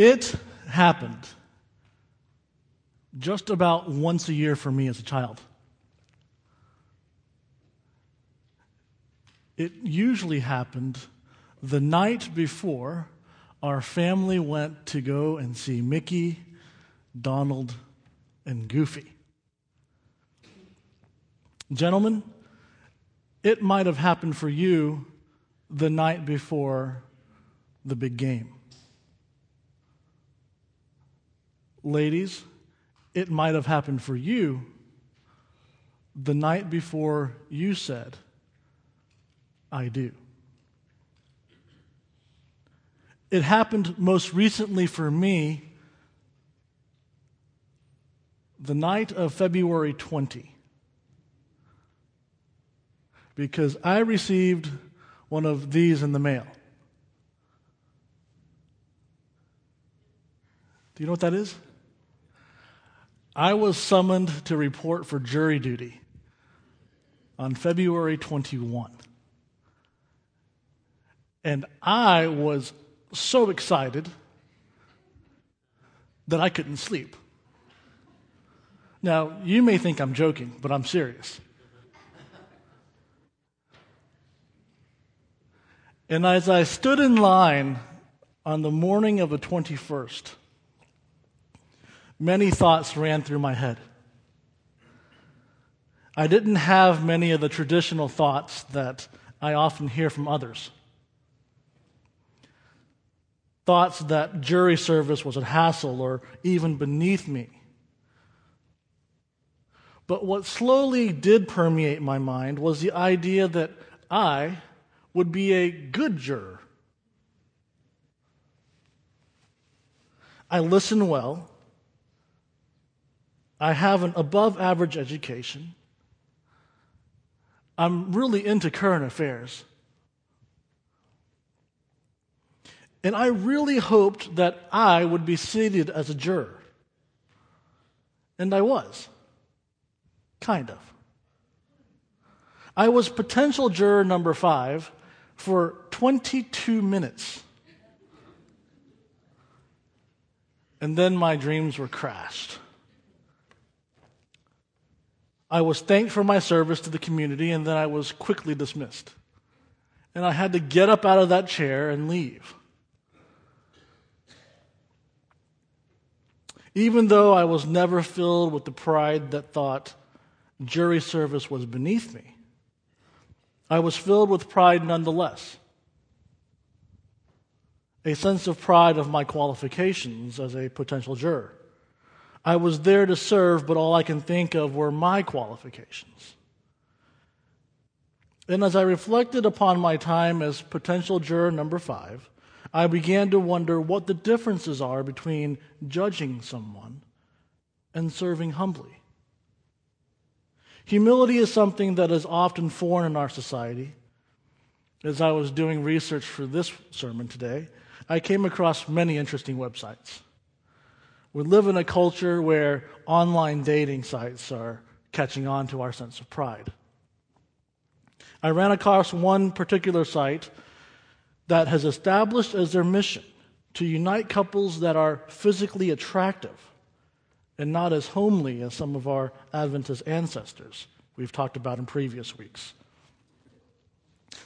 It happened just about once a year for me as a child. It usually happened the night before our family went to go and see Mickey, Donald, and Goofy. Gentlemen, it might have happened for you the night before the big game. Ladies, it might have happened for you the night before you said, I do. It happened most recently for me the night of February 20, because I received one of these in the mail. Do you know what that is? I was summoned to report for jury duty on February 21. And I was so excited that I couldn't sleep. Now, you may think I'm joking, but I'm serious. And as I stood in line on the morning of the 21st, many thoughts ran through my head. I didn't have many of the traditional thoughts that I often hear from others. Thoughts that jury service was a hassle or even beneath me. But what slowly did permeate my mind was the idea that I would be a good juror. I listen well. I have an above average education. I'm really into current affairs. And I really hoped that I would be seated as a juror. And I was. Kind of. I was potential juror number five for 22 minutes. And then my dreams were crashed. I was thanked for my service to the community, and then I was quickly dismissed. And I had to get up out of that chair and leave. Even though I was never filled with the pride that thought jury service was beneath me, I was filled with pride nonetheless. A sense of pride of my qualifications as a potential juror. I was there to serve, but all I can think of were my qualifications. And as I reflected upon my time as potential juror number five, I began to wonder what the differences are between judging someone and serving humbly. Humility is something that is often foreign in our society. As I was doing research for this sermon today, I came across many interesting websites. We live in a culture where online dating sites are catching on to our sense of pride. I ran across one particular site that has established as their mission to unite couples that are physically attractive and not as homely as some of our Adventist ancestors we've talked about in previous weeks.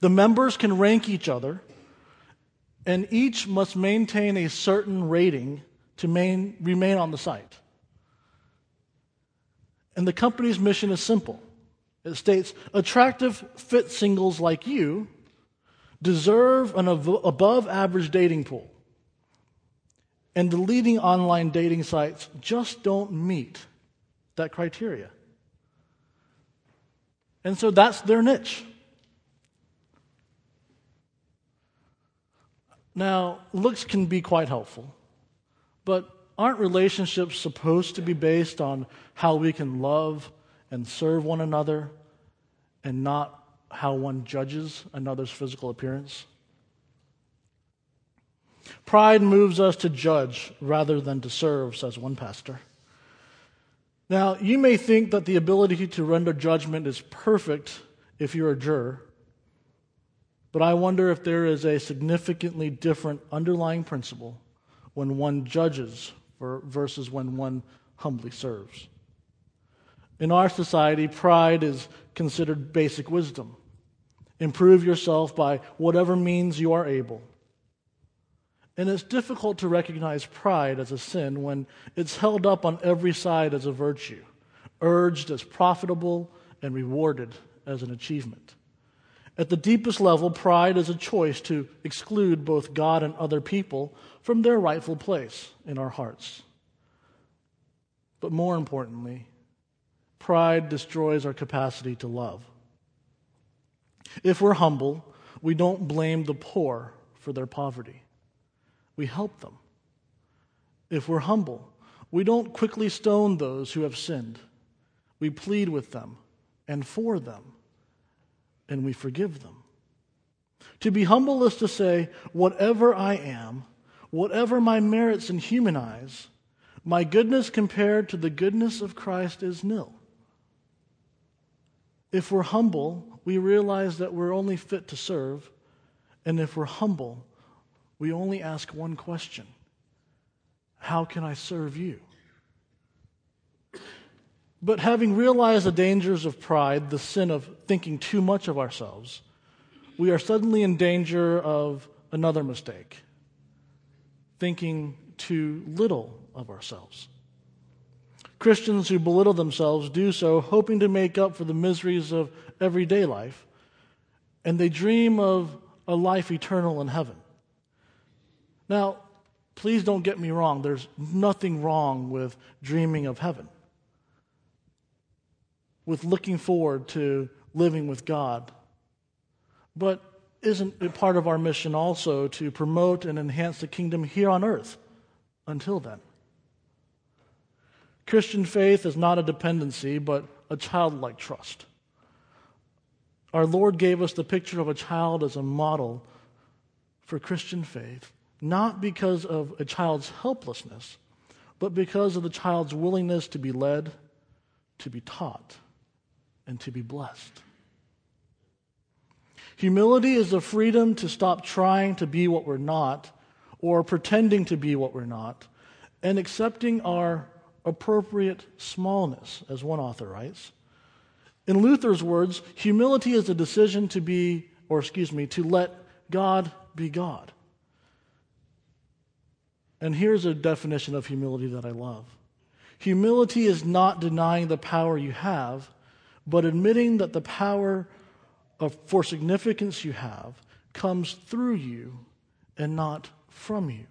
The members can rank each other, and each must maintain a certain rating to main, remain on the site. And the company's mission is simple it states attractive, fit singles like you deserve an above average dating pool. And the leading online dating sites just don't meet that criteria. And so that's their niche. Now, looks can be quite helpful. But aren't relationships supposed to be based on how we can love and serve one another and not how one judges another's physical appearance? Pride moves us to judge rather than to serve, says one pastor. Now, you may think that the ability to render judgment is perfect if you're a juror, but I wonder if there is a significantly different underlying principle when one judges versus when one humbly serves. In our society, pride is considered basic wisdom. Improve yourself by whatever means you are able. And it's difficult to recognize pride as a sin when it's held up on every side as a virtue, urged as profitable, and rewarded as an achievement. At the deepest level, pride is a choice to exclude both God and other people from their rightful place in our hearts. But more importantly, pride destroys our capacity to love. If we're humble, we don't blame the poor for their poverty. We help them. If we're humble, we don't quickly stone those who have sinned. We plead with them and for them, and we forgive them. To be humble is to say, whatever I am, whatever my merits in human eyes, my goodness compared to the goodness of Christ is nil. If we're humble, we realize that we're only fit to serve. And if we're humble, we only ask one question How can I serve you? But having realized the dangers of pride, the sin of thinking too much of ourselves, we are suddenly in danger of another mistake thinking too little of ourselves. Christians who belittle themselves do so hoping to make up for the miseries of everyday life, and they dream of a life eternal in heaven. Now, please don't get me wrong, there's nothing wrong with dreaming of heaven, with looking forward to living with God. But isn't it part of our mission also to promote and enhance the kingdom here on earth until then? Christian faith is not a dependency, but a childlike trust. Our Lord gave us the picture of a child as a model for Christian faith, not because of a child's helplessness, but because of the child's willingness to be led, to be taught, and to be blessed. Humility is the freedom to stop trying to be what we're not or pretending to be what we're not and accepting our appropriate smallness, as one author writes. In Luther's words, humility is a decision to be, or excuse me, to let God be God. And here's a definition of humility that I love humility is not denying the power you have, but admitting that the power of, for significance you have comes through you and not from you.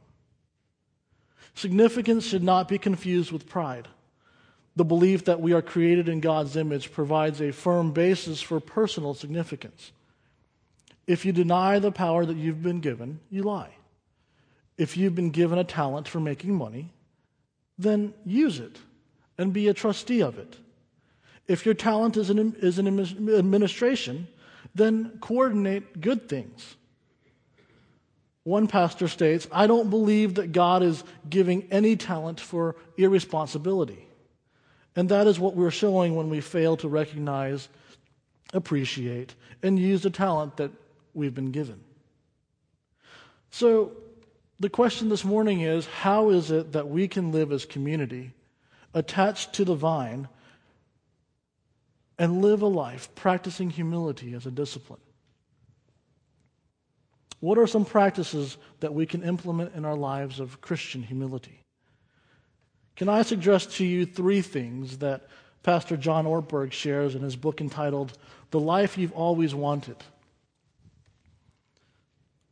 Significance should not be confused with pride. The belief that we are created in God's image provides a firm basis for personal significance. If you deny the power that you've been given, you lie. If you've been given a talent for making money, then use it and be a trustee of it. If your talent is an, is an administration, then coordinate good things. One pastor states, I don't believe that God is giving any talent for irresponsibility. And that is what we're showing when we fail to recognize, appreciate, and use the talent that we've been given. So, the question this morning is how is it that we can live as community attached to the vine and live a life practicing humility as a discipline? What are some practices that we can implement in our lives of Christian humility? Can I suggest to you three things that Pastor John Ortberg shares in his book entitled The Life You've Always Wanted?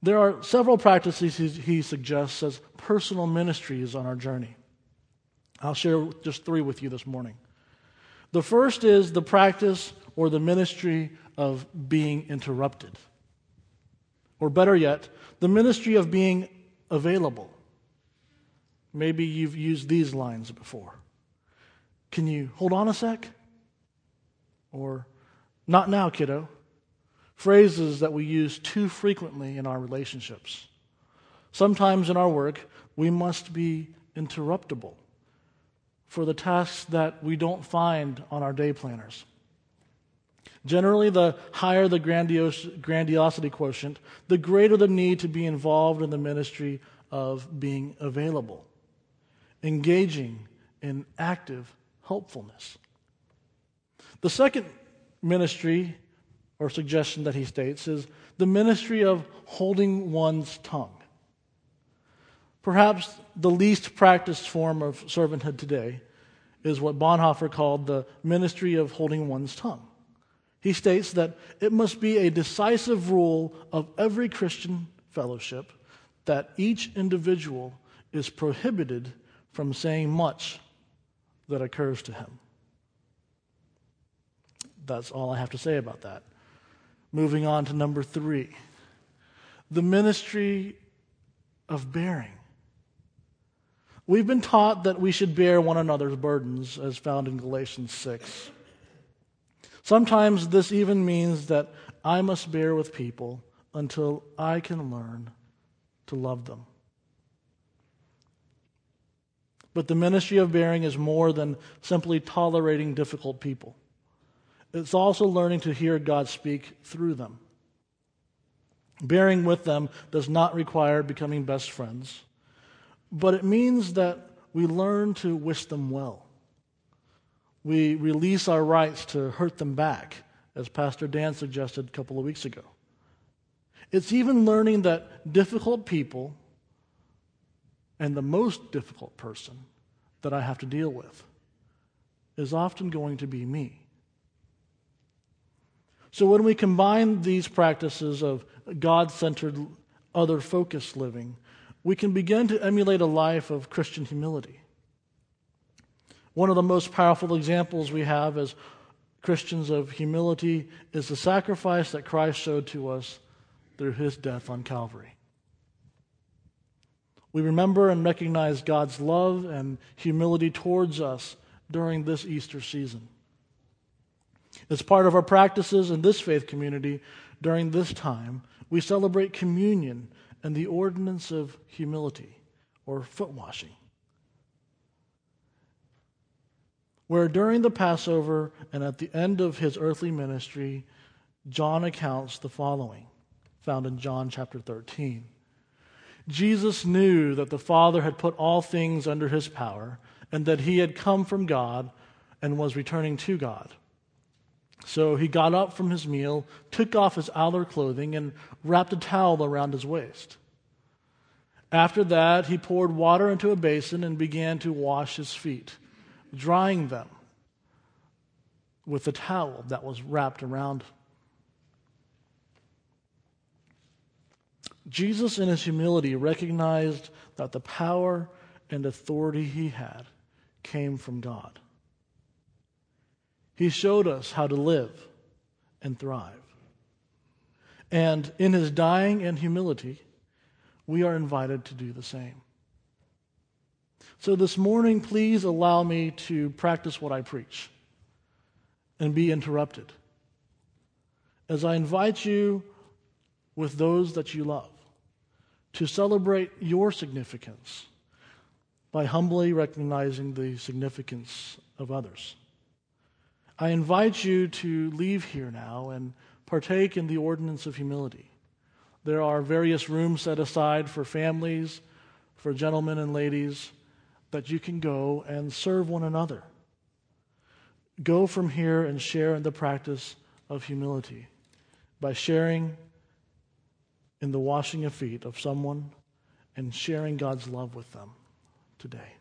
There are several practices he suggests as personal ministries on our journey. I'll share just three with you this morning. The first is the practice or the ministry of being interrupted. Or better yet, the ministry of being available. Maybe you've used these lines before. Can you hold on a sec? Or, not now, kiddo. Phrases that we use too frequently in our relationships. Sometimes in our work, we must be interruptible for the tasks that we don't find on our day planners. Generally, the higher the grandios- grandiosity quotient, the greater the need to be involved in the ministry of being available, engaging in active helpfulness. The second ministry or suggestion that he states is the ministry of holding one's tongue. Perhaps the least practiced form of servanthood today is what Bonhoeffer called the ministry of holding one's tongue. He states that it must be a decisive rule of every Christian fellowship that each individual is prohibited from saying much that occurs to him. That's all I have to say about that. Moving on to number three the ministry of bearing. We've been taught that we should bear one another's burdens, as found in Galatians 6. Sometimes this even means that I must bear with people until I can learn to love them. But the ministry of bearing is more than simply tolerating difficult people. It's also learning to hear God speak through them. Bearing with them does not require becoming best friends but it means that we learn to wish them well. We release our rights to hurt them back, as Pastor Dan suggested a couple of weeks ago. It's even learning that difficult people and the most difficult person that I have to deal with is often going to be me. So when we combine these practices of God centered, other focused living we can begin to emulate a life of Christian humility. One of the most powerful examples we have as Christians of humility is the sacrifice that Christ showed to us through his death on Calvary. We remember and recognize God's love and humility towards us during this Easter season. As part of our practices in this faith community during this time, we celebrate communion and the ordinance of humility or foot washing. Where during the Passover and at the end of his earthly ministry, John accounts the following, found in John chapter 13. Jesus knew that the Father had put all things under his power, and that he had come from God and was returning to God. So he got up from his meal, took off his outer clothing, and wrapped a towel around his waist. After that, he poured water into a basin and began to wash his feet, drying them with the towel that was wrapped around. Jesus, in his humility, recognized that the power and authority he had came from God. He showed us how to live and thrive. And in his dying and humility, we are invited to do the same. So this morning, please allow me to practice what I preach and be interrupted as I invite you with those that you love to celebrate your significance by humbly recognizing the significance of others. I invite you to leave here now and partake in the ordinance of humility. There are various rooms set aside for families, for gentlemen and ladies, that you can go and serve one another. Go from here and share in the practice of humility by sharing in the washing of feet of someone and sharing God's love with them today.